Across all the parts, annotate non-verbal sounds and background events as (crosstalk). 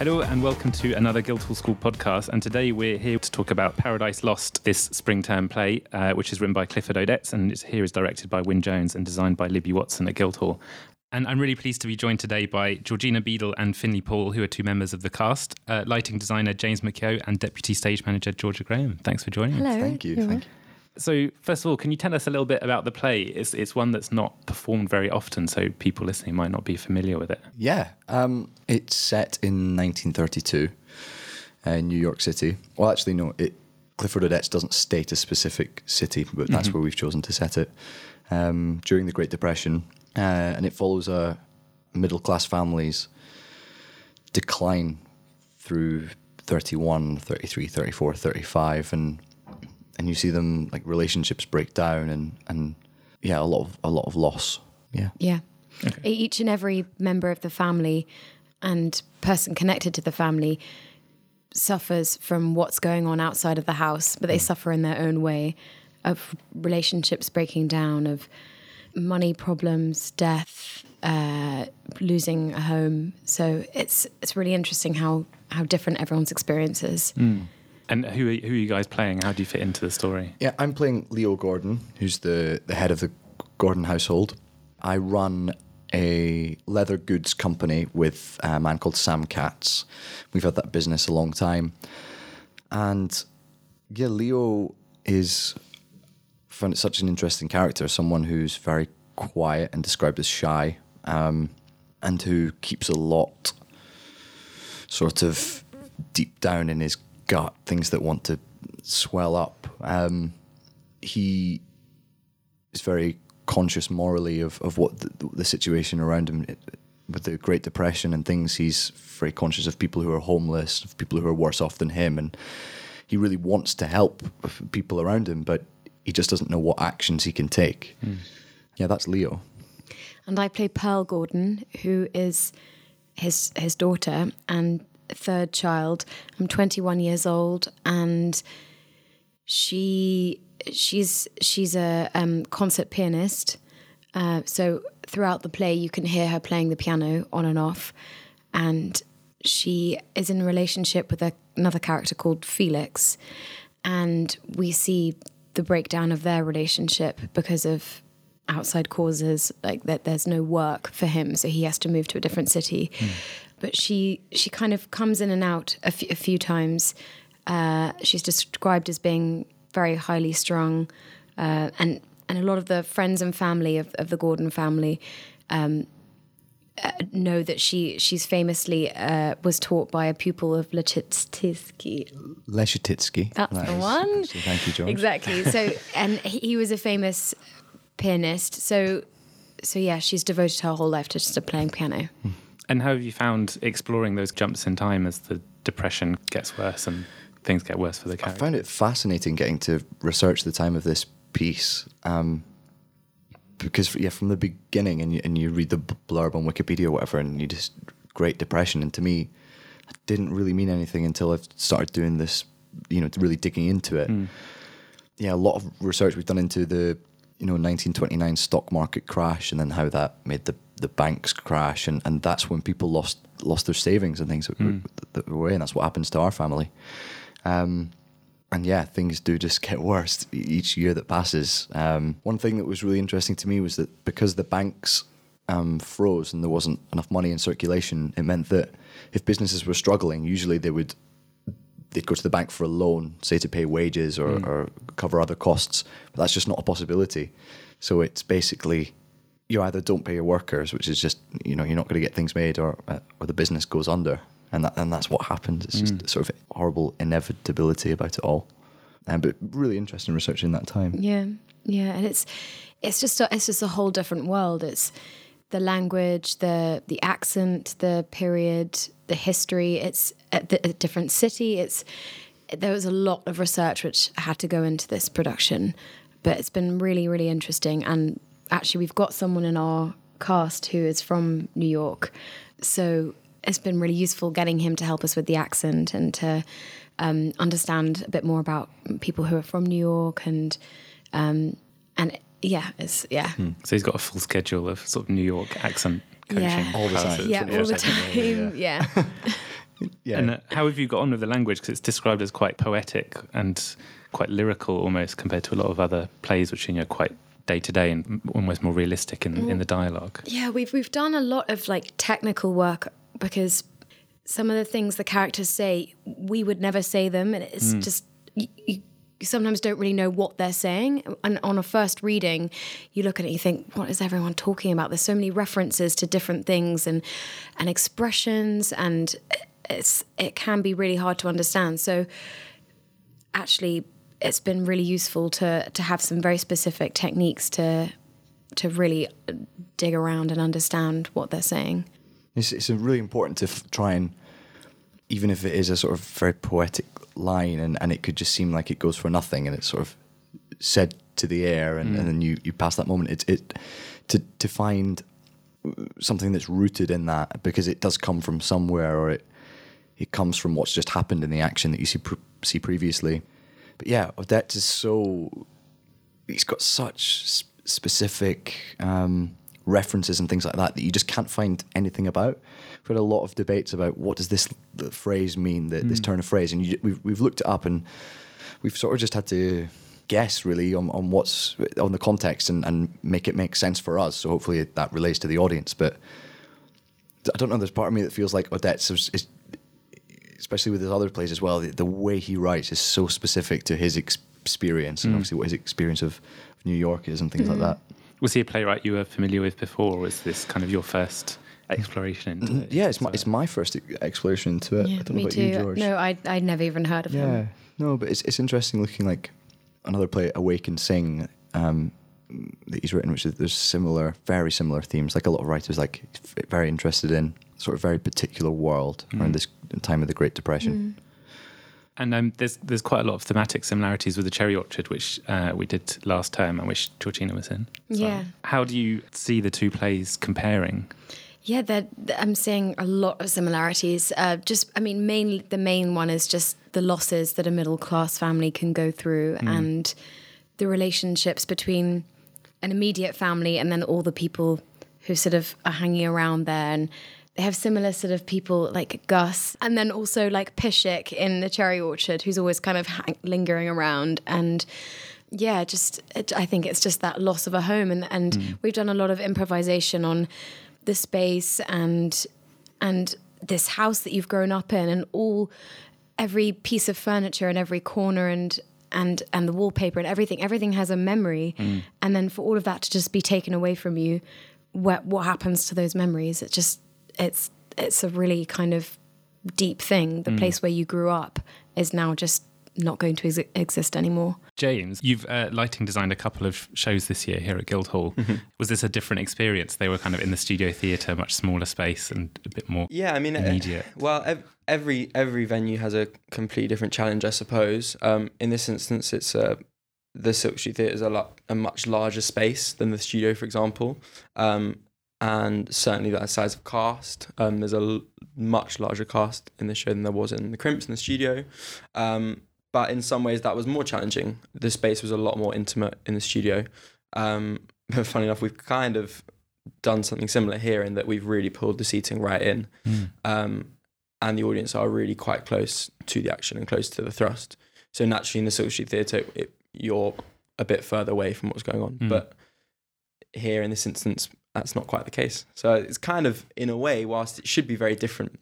Hello and welcome to another Guildhall School podcast. And today we're here to talk about Paradise Lost, this spring term play, uh, which is written by Clifford Odets and it's here is directed by Wyn Jones and designed by Libby Watson at Guildhall. And I'm really pleased to be joined today by Georgina Beadle and Finley Paul, who are two members of the cast, uh, lighting designer James McKeough and deputy stage manager Georgia Graham. Thanks for joining Hello. us. Thank you. Thank you. So, first of all, can you tell us a little bit about the play? It's, it's one that's not performed very often, so people listening might not be familiar with it. Yeah, um, it's set in 1932 uh, in New York City. Well, actually, no. It Clifford Odets doesn't state a specific city, but that's where we've chosen to set it um, during the Great Depression, uh, and it follows a middle class family's decline through 31, 33, 34, 35, and and you see them like relationships break down and and yeah, a lot of a lot of loss. Yeah. Yeah. Each and every member of the family and person connected to the family suffers from what's going on outside of the house, but they suffer in their own way of relationships breaking down, of money problems, death, uh, losing a home. So it's it's really interesting how how different everyone's experience is. And who are, who are you guys playing? How do you fit into the story? Yeah, I'm playing Leo Gordon, who's the, the head of the Gordon household. I run a leather goods company with a man called Sam Katz. We've had that business a long time. And yeah, Leo is found such an interesting character, someone who's very quiet and described as shy, um, and who keeps a lot sort of deep down in his gut, things that want to swell up. Um, he is very conscious morally of, of what the, the situation around him with the Great Depression and things. He's very conscious of people who are homeless, of people who are worse off than him, and he really wants to help people around him, but he just doesn't know what actions he can take. Yeah, that's Leo. And I play Pearl Gordon, who is his his daughter and third child. I'm 21 years old, and she she's she's a um, concert pianist. Uh, so throughout the play, you can hear her playing the piano on and off, and she is in a relationship with a, another character called Felix, and we see the breakdown of their relationship because of outside causes like that there's no work for him so he has to move to a different city but she she kind of comes in and out a few- times uh, she's described as being very highly strung uh, and and a lot of the friends and family of, of the Gordon family um, uh, know that she she's famously uh, was taught by a pupil of Lechitsky Leschetizky. that's That the one. Thank you, George. Exactly. So, (laughs) and he was a famous pianist. So, so yeah, she's devoted her whole life to just to playing piano. And how have you found exploring those jumps in time as the depression gets worse and things get worse for the country? I found it fascinating getting to research the time of this piece. Um, because yeah, from the beginning, and you, and you read the blurb on Wikipedia or whatever, and you just Great Depression, and to me, it didn't really mean anything until I started doing this, you know, really digging into it. Yeah, a lot of research we've done into the, you know, 1929 stock market crash, and then how that made the the banks crash, and, and that's when people lost lost their savings and things that, were, that were away, and that's what happens to our family. Um, and yeah, things do just get worse each year that passes. Um, one thing that was really interesting to me was that because the banks um, froze and there wasn't enough money in circulation, it meant that if businesses were struggling, usually they would they'd go to the bank for a loan, say to pay wages or, or cover other costs. But that's just not a possibility. So it's basically you either don't pay your workers, which is just you know you're not going to get things made, or uh, or the business goes under, and that and that's what happens. It's just sort of horrible inevitability about it all. Um, but really interesting researching that time. Yeah, yeah, and it's it's just a, it's just a whole different world. It's the language, the the accent, the period, the history. It's a, a different city. It's there was a lot of research which had to go into this production, but it's been really really interesting. And actually, we've got someone in our cast who is from New York, so it's been really useful getting him to help us with the accent and to um, understand a bit more about people who are from New York and um, and yeah, it's yeah, So he's got a full schedule of sort of New York accent coaching. Yeah. All the time. yeah, all the time, yeah. (laughs) yeah. And uh, how have you got on with the language? Because it's described as quite poetic and quite lyrical almost compared to a lot of other plays, which you know, quite day to day and almost more realistic in, in the mm. dialogue. Yeah, we've we've done a lot of like technical work because some of the things the characters say, we would never say them, and it's mm. just you, you sometimes don't really know what they're saying. And on a first reading, you look at it, you think, what is everyone talking about? There's so many references to different things and and expressions, and uh, it's it can be really hard to understand. So actually, it's been really useful to to have some very specific techniques to to really dig around and understand what they're saying. It's, it's really important to f- try and, even if it is a sort of very poetic line and, and it could just seem like it goes for nothing and it's sort of said to the air and, and mm. then you, you pass that moment, it, it to, to find something that's rooted in that because it does come from somewhere or it, it comes from what's just happened in the action that you see, pre- see previously. But yeah, Odets is so, he's got such s- specific um, references and things like that that you just can't find anything about. We've had a lot of debates about what does this phrase mean, the, this turn of phrase, and you, we've we've looked it up and we've sort of just had to guess really on, on what's on the context and, and make it make sense for us. So hopefully that relates to the audience. But I don't know. There's part of me that feels like Odets is, is especially with his other plays as well. The, the way he writes is so specific to his ex- experience and mm. obviously what his experience of New York is and things like mm. that. Was he a playwright you were familiar with before, or was this kind of your first exploration into mm-hmm. it? Yeah, it's my it's my first exploration into it. I don't know me about too. you, George. No, I I'd never even heard of Yeah, him. no, but it's it's interesting looking like another play, Awake and Sing, um, that he's written, which is there's similar, very similar themes. Like a lot of writers, like f- very interested in sort of very particular world around this time of the Great Depression. And um, there's there's quite a lot of thematic similarities with the Cherry Orchard, which uh, we did last term and which Georgina was in. as well. Yeah. How do you see the two plays comparing? Yeah, they're- I'm seeing a lot of similarities. Uh, just, I mean, mainly the main one is just the losses that a middle class family can go through, and the relationships between an immediate family and then all the people who sort of are hanging around there and. They have similar sort of people like Gus, and then also like Pishchik in the Cherry Orchard, who's always kind of hang- lingering around. And yeah, just it, I think it's just that loss of a home, and and mm. we've done a lot of improvisation on the space and and this house that you've grown up in, and all every piece of furniture and every corner and and and the wallpaper and everything. Everything has a memory, mm. and then for all of that to just be taken away from you, what what happens to those memories? It just it's it's a really kind of deep thing. The place where you grew up is now just not going to ex- exist anymore. James, you've uh, lighting designed a couple of shows this year here at Guildhall. Was this a different experience? They were kind of in the studio theatre, much smaller space and a bit more Yeah, I mean, uh, well, ev- every every venue has a completely different challenge, I suppose. Um, in this instance, it's uh, the Silk Street Theatre is a lot a much larger space than the studio, for example, um, and certainly that size of cast. Um, there's a l- much larger cast in the show than there was in the Crimps in the studio. Um, but in some ways, that was more challenging. The space was a lot more intimate in the studio. Um, but funny enough, we've kind of done something similar here in that we've really pulled the seating right in um, and the audience are really quite close to the action and close to the thrust. So naturally, in the Silk Street Theatre, it, you're a bit further away from what's going on. Mm. But here, in this instance, that's not quite the case. So it's kind of, in a way, whilst it should be very different,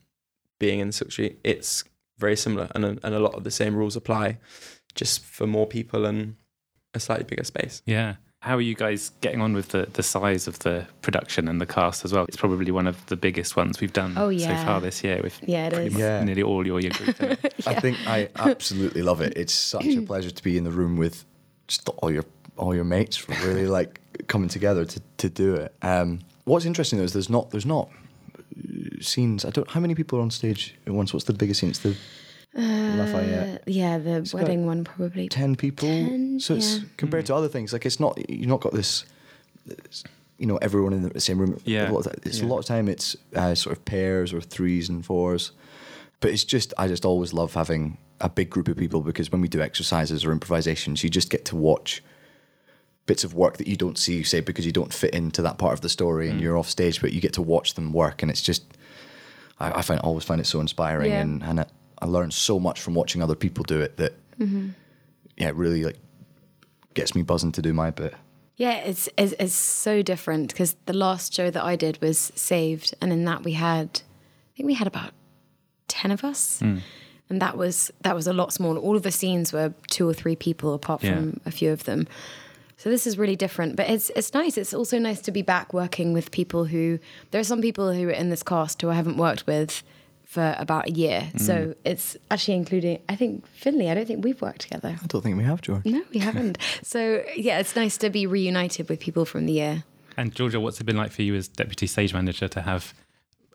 being in the Silk Street, it's very similar, and a, and a lot of the same rules apply, just for more people and a slightly bigger space. Yeah. How are you guys getting on with the, the size of the production and the cast as well? It's probably one of the biggest ones we've done Oh, so far this year with Yeah, it pretty is. much Yeah. nearly all your year group. (laughs) in it. I think I absolutely love it. It's such a pleasure to be in the room with just all your all your mates really (laughs) like coming together to, to do it. Um, what's interesting though is there's not there's not uh, scenes. I don't. How many people are on stage at once? What's the biggest scene? It's the Lafayette. Uh, yeah, the about wedding one probably. Ten people. 10, so it's yeah. compared to other things like it's not. You've not got this. this, You know, everyone in the same room. Yeah. A lot of, it's Yeah. a lot of time. It's uh, sort of pairs or threes and fours. But it's just, I just always love having a big group of people because when we do exercises or improvisations, you just get to watch bits of work that you don't see, say, because you don't fit into that part of the story and mm. you're off stage, but you get to watch them work. And it's just, I, I find always find it so inspiring, Yeah. and and I, I learn so much from watching other people do it that mm-hmm. yeah, it really like gets me buzzing to do my bit. Yeah, it's it's, it's so different because the last show that I did was Saved, and in that we had, I think we had about ten of us, mm. and that was that was a lot smaller. All of the scenes were two or three people, apart Yeah. from a few of them. So this is really different, but it's it's nice. It's also nice to be back working with people who there are some people who are in this cast who I haven't worked with for about a year. So it's actually including I think Finley. I don't think we've worked together. I don't think we have, George. No, we haven't. (laughs) so yeah, it's nice to be reunited with people from the year. And Georgia, what's it been like for you as deputy stage manager to have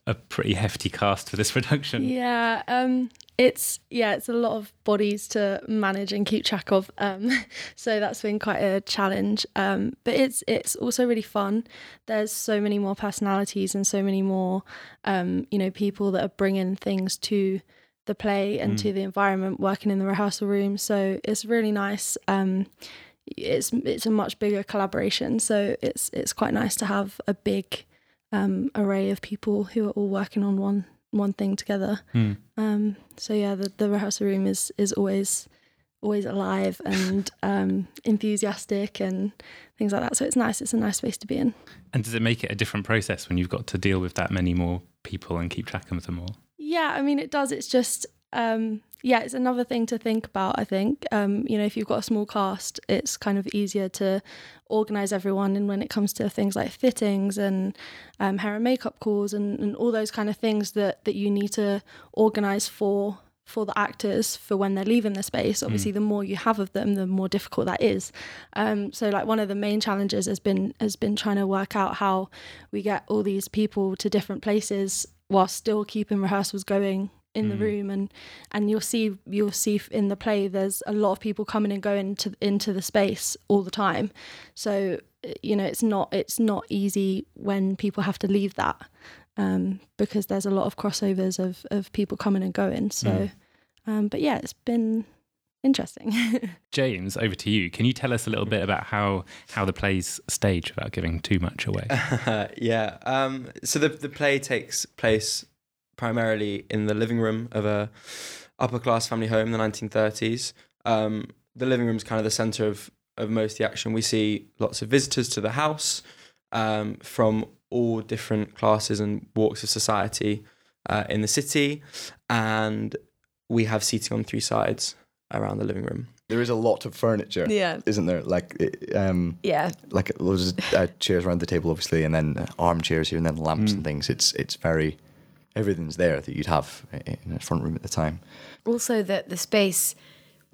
a pretty hefty cast for this (laughs) production? Yeah, um, it's yeah, it's a lot of bodies to manage and keep track of. Um, (laughs) so that's been quite a challenge. Um, but it's it's also really fun. There's so many more personalities and so many more, um, you know, people that are bringing things to the play and to the environment, working in the rehearsal room. So it's really nice. Um, it's it's a much bigger collaboration. So it's it's quite nice to have a big um, array of people who are all working on one one thing together. Hmm. Um, so yeah, the, the rehearsal room is is always always alive and um, enthusiastic and things like that. So it's nice. It's a nice space to be in. And does it make it a different process when you've got to deal with that many more people and keep track of them all? Yeah, I mean it does. It's just um, yeah, it's another thing to think about. I think um, you know if you've got a small cast, it's kind of easier to organize everyone. And when it comes to things like fittings and um, hair and makeup calls and, and all those kind of things that that you need to organize for for the actors for when they're leaving the space obviously the more you have of them the more difficult that is um, so like one of the main challenges has been has been trying to work out how we get all these people to different places while still keeping rehearsals going in the room and and you'll see you'll see in the play there's a lot of people coming and going to into the space all the time so you know it's not it's not easy when people have to leave that um, because there's a lot of crossovers of of people coming and going so um, but yeah it's been interesting (laughs) James, over to you. Can you tell us a little bit about how how the play's staged without giving too much away? (laughs) yeah. Um, so the the play takes place primarily in the living room of a upper class family home in the 1930s. Um, the living room is kind of the center of of most of the action. We see lots of visitors to the house um, from all different classes and walks of society uh, in the city, and we have seating on three sides around the living room. There is a lot of furniture, Yeah. isn't there? Like, um, Yeah. like loads of uh, chairs around the table, obviously, and then armchairs here, and then lamps and things. It's it's very everything's there that you'd have in a front room at the time. Also, that the space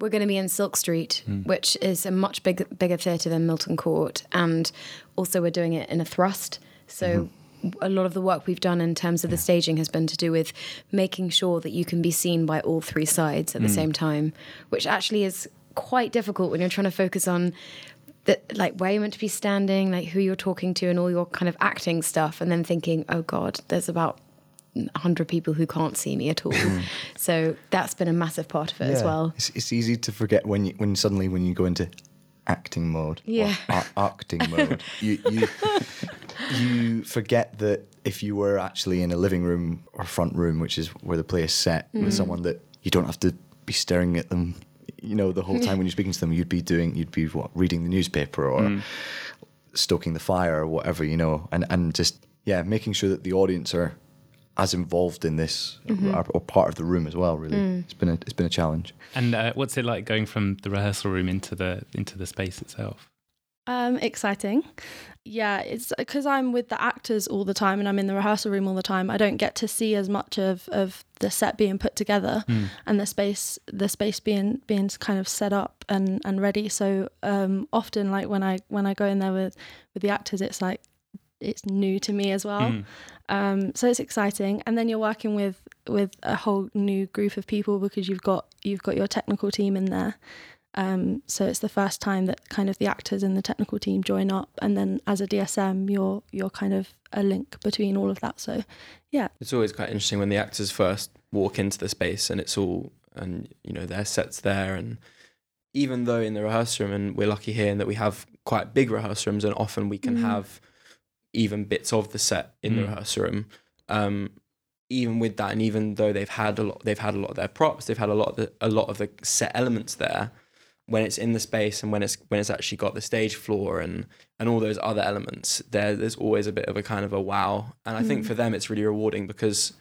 we're going to be in Silk Street, hmm. which is a much big, bigger theatre than Milton Court, and also we're doing it in a thrust. So. Mm-hmm. A lot of the work we've done in terms of the staging has been to do with making sure that you can be seen by all three sides at the mm. same time, which actually is quite difficult when you're trying to focus on the, like where you're meant to be standing, like who you're talking to, and all your kind of acting stuff, and then thinking, oh God, there's about 100 people who can't see me at all. (laughs) so that's been a massive part of it as well. It's, it's easy to forget when you, when suddenly when you go into acting mode, or Yeah. a- acting (laughs) mode, you you you forget that if you were actually in a living room or front room, which is where the play is set, Mm. with someone that you don't have to be staring at them, you know, the whole time when you're speaking to them, you'd be doing, you'd be what, reading the newspaper or stoking the fire or whatever, you know, and and just yeah, making sure that the audience are as involved in this Mm-hmm. or, or part of the room as well. Really, Mm. it's been a it's been a challenge. and uh, what's it like going from the rehearsal room into the into the space itself? Um, exciting. Yeah, it's because I'm with the actors all the time and I'm in the rehearsal room all the time. I don't get to see as much of, of the set being put together and the space the space being being kind of set up and, and ready. So um, often, like when I when I go in there with with the actors, it's like it's new to me as well. Mm. Um, so it's exciting, and then you're working with with a whole new group of people because you've got you've got your technical team in there. Um, so it's the first time that kind of the actors and the technical team join up, and then as a DSM, you're you're kind of a link between all of that. So yeah, It's always quite interesting when the actors first walk into the space and it's all and you know their sets there and even though in the rehearsal room and we're lucky here in that we have quite big rehearsal rooms and often we can Mm. have even bits of the set in the Mm. rehearsal room um even with that, and even though they've had a lot, they've had a lot of their props, they've had a lot of the, a lot of the set elements there. When it's in the space and when it's when it's actually got the stage floor and and all those other elements, there there's always a bit of a kind of a wow. And I think Mm. for them it's really rewarding because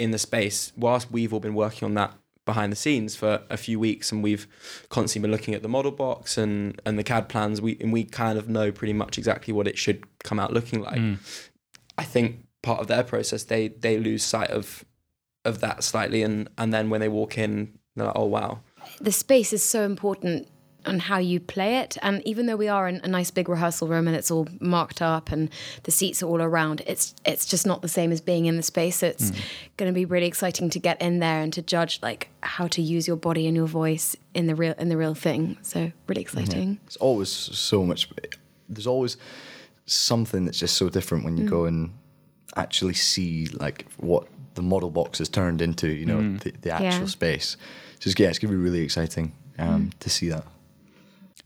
in the space, whilst we've all been working on that behind the scenes for a few weeks and we've constantly been looking at the model box and and the CAD plans, we and we kind of know pretty much exactly what it should come out looking like. Mm. I think part of their process they they lose sight of of that slightly and and then when they walk in they're like oh wow the space is so important on how you play it. And even though we are in a nice big rehearsal room and it's all marked up and the seats are all around, it's it's just not the same as being in the space. So it's hmm. going to be really exciting to get in there and to judge like how to use your body and your voice in the real in the real thing. So really mhm. exciting. It's always so much. There's always something that's just so different when you go mm. and actually see like what the model box has turned into. You know, mm. the, the actual Yeah. space. Just yeah, it's gonna be really exciting um, mm. to see that.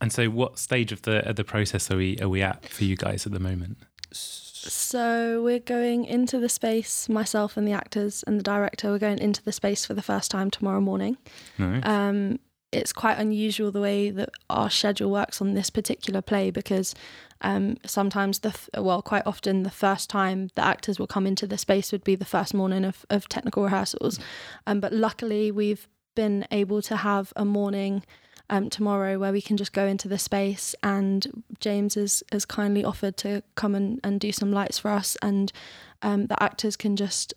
And so, what stage of the of the process are we are we at for you guys at the moment? So we're going into the space, myself and the actors and the director, we're going into the space for the first time tomorrow morning. No. Um, it's quite unusual the way that our schedule works on this particular play because um, sometimes the f- well, quite often the first time the actors will come into the space would be the first morning of, of technical rehearsals. Um, but luckily, we've been able to have a morning um, tomorrow where we can just go into the space and James has, has kindly offered to come and, and do some lights for us and um, the actors can just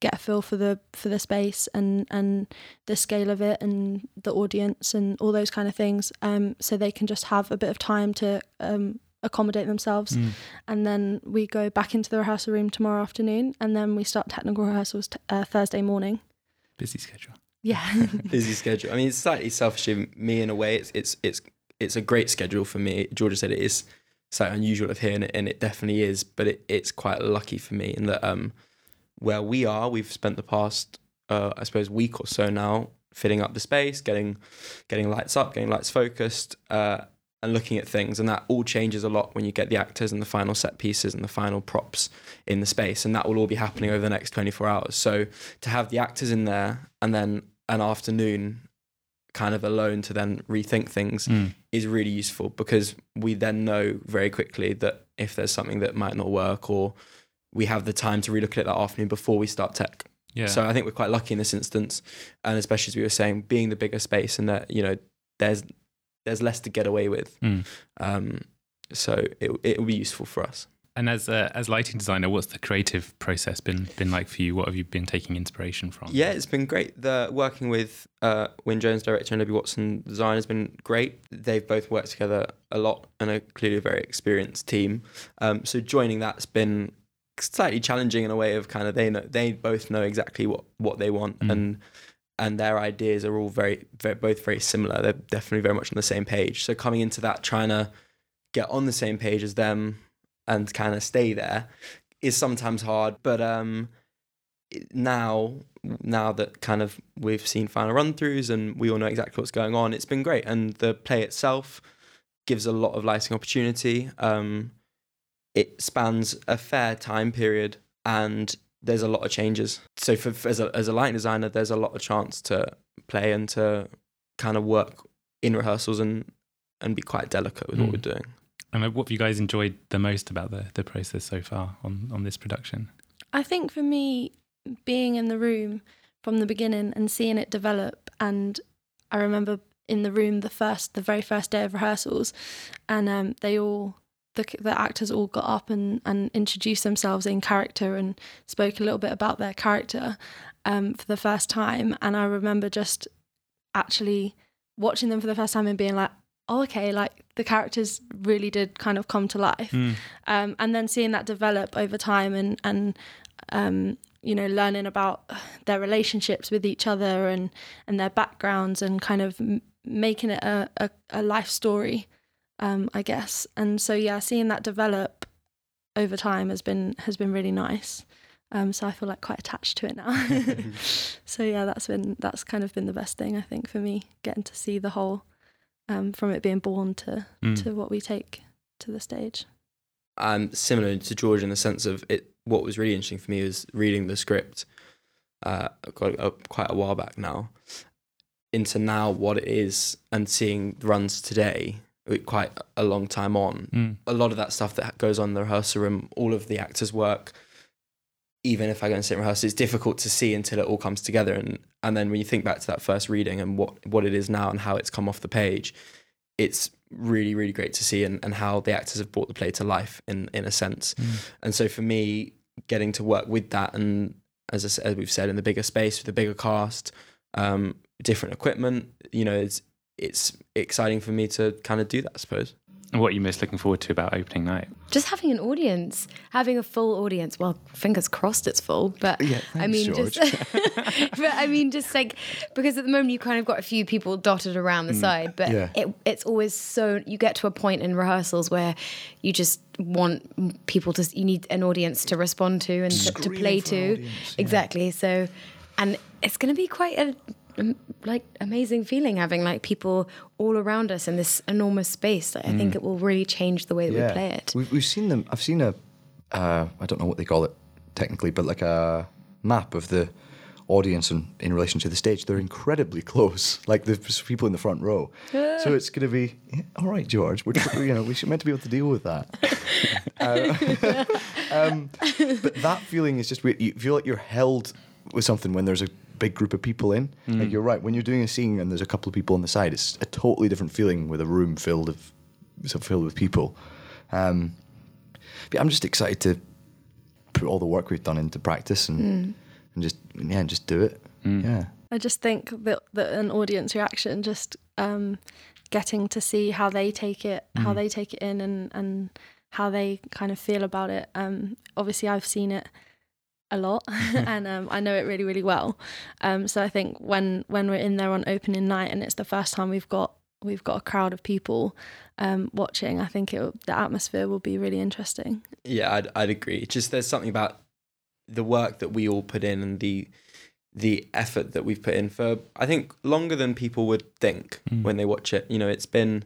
get a feel for the for the space and and the scale of it and the audience and all those kind of things um, so they can just have a bit of time to um, accommodate themselves Mm. and then we go back into the rehearsal room tomorrow afternoon and then we start technical rehearsals t- uh, Thursday morning Busy schedule. Yeah. (laughs) Busy (laughs) schedule. I mean it's slightly selfish of me in a way. It's it's it's it's a great schedule for me. Georgia said it is slightly unusual of here and it, and it definitely is but it, it's quite lucky for me in that um where we are we've spent the past uh, i suppose week or so now fitting up the space getting getting lights up getting lights focused uh and looking at things. And that all changes a lot when you get the actors and the final set pieces and the final props in the space and that will all be happening over the next 24 hours. So to have the actors in there and then an afternoon kind of alone to then rethink things Mm. is really useful because we then know very quickly that if there's something that might not work or we have the time to relook at it that afternoon before we start tech. Yeah. So I think we're quite lucky in this instance, and especially as we were saying, being the bigger space and that you know there's there's less to get away with. Mm. Um, so it it will be useful for us. And as a, as lighting designer, what's the creative process been been like for you? What have you been taking inspiration from? Yeah, it's been great. The working with uh, Wyn Jones, director, and Libby Watson, design, has been great. They've both worked together a lot and are clearly a very experienced team. Um, so joining that's been slightly challenging in a way of kind of they know they both know exactly what what they want Mm. and and their ideas are all very, very both very similar. They're definitely very much on the same page. So coming into that, trying to get on the same page as them and kind of stay there is sometimes hard. But um, now, now that kind of we've seen final run throughs and we all know exactly what's going on, it's been great. And the play itself gives a lot of lighting opportunity. Um, it spans a fair time period and there's a lot of changes. So for, for as a as a lighting designer, there's a lot of chance to play and to kind of work in rehearsals and and be quite delicate with what Mm. we're doing. And what have you guys enjoyed the most about the, the process so far on, on this production? I think for me, being in the room from the beginning and seeing it develop, and I remember in the room the first, the very first day of rehearsals, and um, they all, the the actors all got up and and introduced themselves in character and spoke a little bit about their character um, for the first time, and I remember just actually watching them for the first time and being like. Oh, okay, like the characters really did kind of come to life. Mm. um, and then seeing that develop over time and and um, you know learning about their relationships with each other and and their backgrounds and kind of m- making it a, a, a life story um, I guess. And so yeah seeing that develop over time has been has been really nice. Um, so I feel like quite attached to it now. (laughs) (laughs) So yeah that's been that's kind of been the best thing I think for me getting to see the whole um, from it being born to Mm. to what we take to the stage I'm similar to George in the sense of it. What was really interesting for me was reading the script uh, got uh, quite a while back now, into now what it is and seeing runs today, uh, quite a long time on. Mm. A lot of that stuff that goes on in the rehearsal room, all of the actors' work, even if I go and sit in rehearsal, it's difficult to see until it all comes together. And and then when you think back to that first reading and what what it is now and how it's come off the page, it's really really great to see and, and how the actors have brought the play to life in in a sense. Mm. And so for me, getting to work with that and as I, as we've said in the bigger space with a bigger cast, um, different equipment, you know, it's it's exciting for me to kind of do that, I suppose. And what are you most looking forward to about opening night? Just having an audience, having a full audience. Well, fingers crossed it's full, but Yeah, I mean, George. just, (laughs) but I mean, just like because at the moment you kind of got a few people dotted around the mm. side, but Yeah. it, it's always so you get to a point in rehearsals where you just want people to, you need an audience to respond to and to, to play to, audience, yeah. exactly. So, and it's going to be quite a like amazing feeling having like people all around us in this enormous space. Like, I think it will really change the way that we play it. We've, we've seen them. I've seen a, uh, I don't know what they call it technically, but like a map of the audience in, in relation to the stage. They're incredibly close. (laughs) Like there's people in the front row. so it's going to be yeah, all right, George. We're you know we should meant to be able to deal with that. (laughs) Uh, (laughs) um, but that feeling is just weird. You feel like you're held with something when there's a big group of people in. Like you're right. When you're doing a scene and there's a couple of people on the side, it's a totally different feeling with a room filled of so filled with people. Um, but I'm just excited to put all the work we've done into practice and and just yeah, and just do it. Yeah. I just think that, that an audience reaction, just um, getting to see how they take it, how they take it in, and and how they kind of feel about it. Um, obviously, I've seen it a lot, (laughs) and um, I know it really, really well. Um, so I think when when we're in there on opening night, and it's the first time we've got we've got a crowd of people um, watching, I think it the atmosphere will be really interesting. Yeah, I'd I'd agree. Just there's something about the work that we all put in and the the effort that we've put in for I think longer than people would think when they watch it. You know, it's been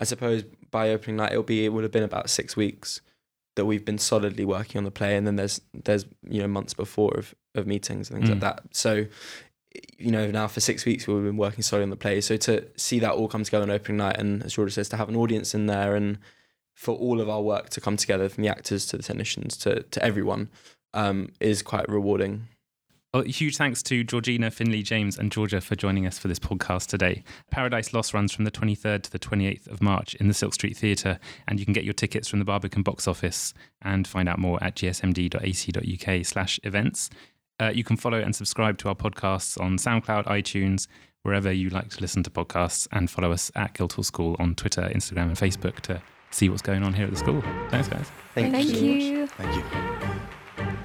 I suppose by opening night it'll be it would have been about six weeks that we've been solidly working on the play and then there's there's you know months before of, of meetings and things like Mm. that. So you know, now for six weeks we've been working solidly on the play. So to see that all come together on opening night and as Georgia says, to have an audience in there and for all of our work to come together from the actors to the technicians to, to everyone um, is quite rewarding. Well, huge thanks to Georgina, Finley, James, and Georgia for joining us for this podcast today. Paradise Lost runs from the 23rd to the 28th of March in the Silk Street Theatre, and you can get your tickets from the Barbican box office and find out more at gsmd.ac.uk slash events. Uh, you can follow and subscribe to our podcasts on SoundCloud, iTunes, wherever you like to listen to podcasts, and follow us at Guildhall School on Twitter, Instagram, and Facebook to see what's going on here at the school. Thanks, guys. Thank, Thank you. so much. you. Thank you.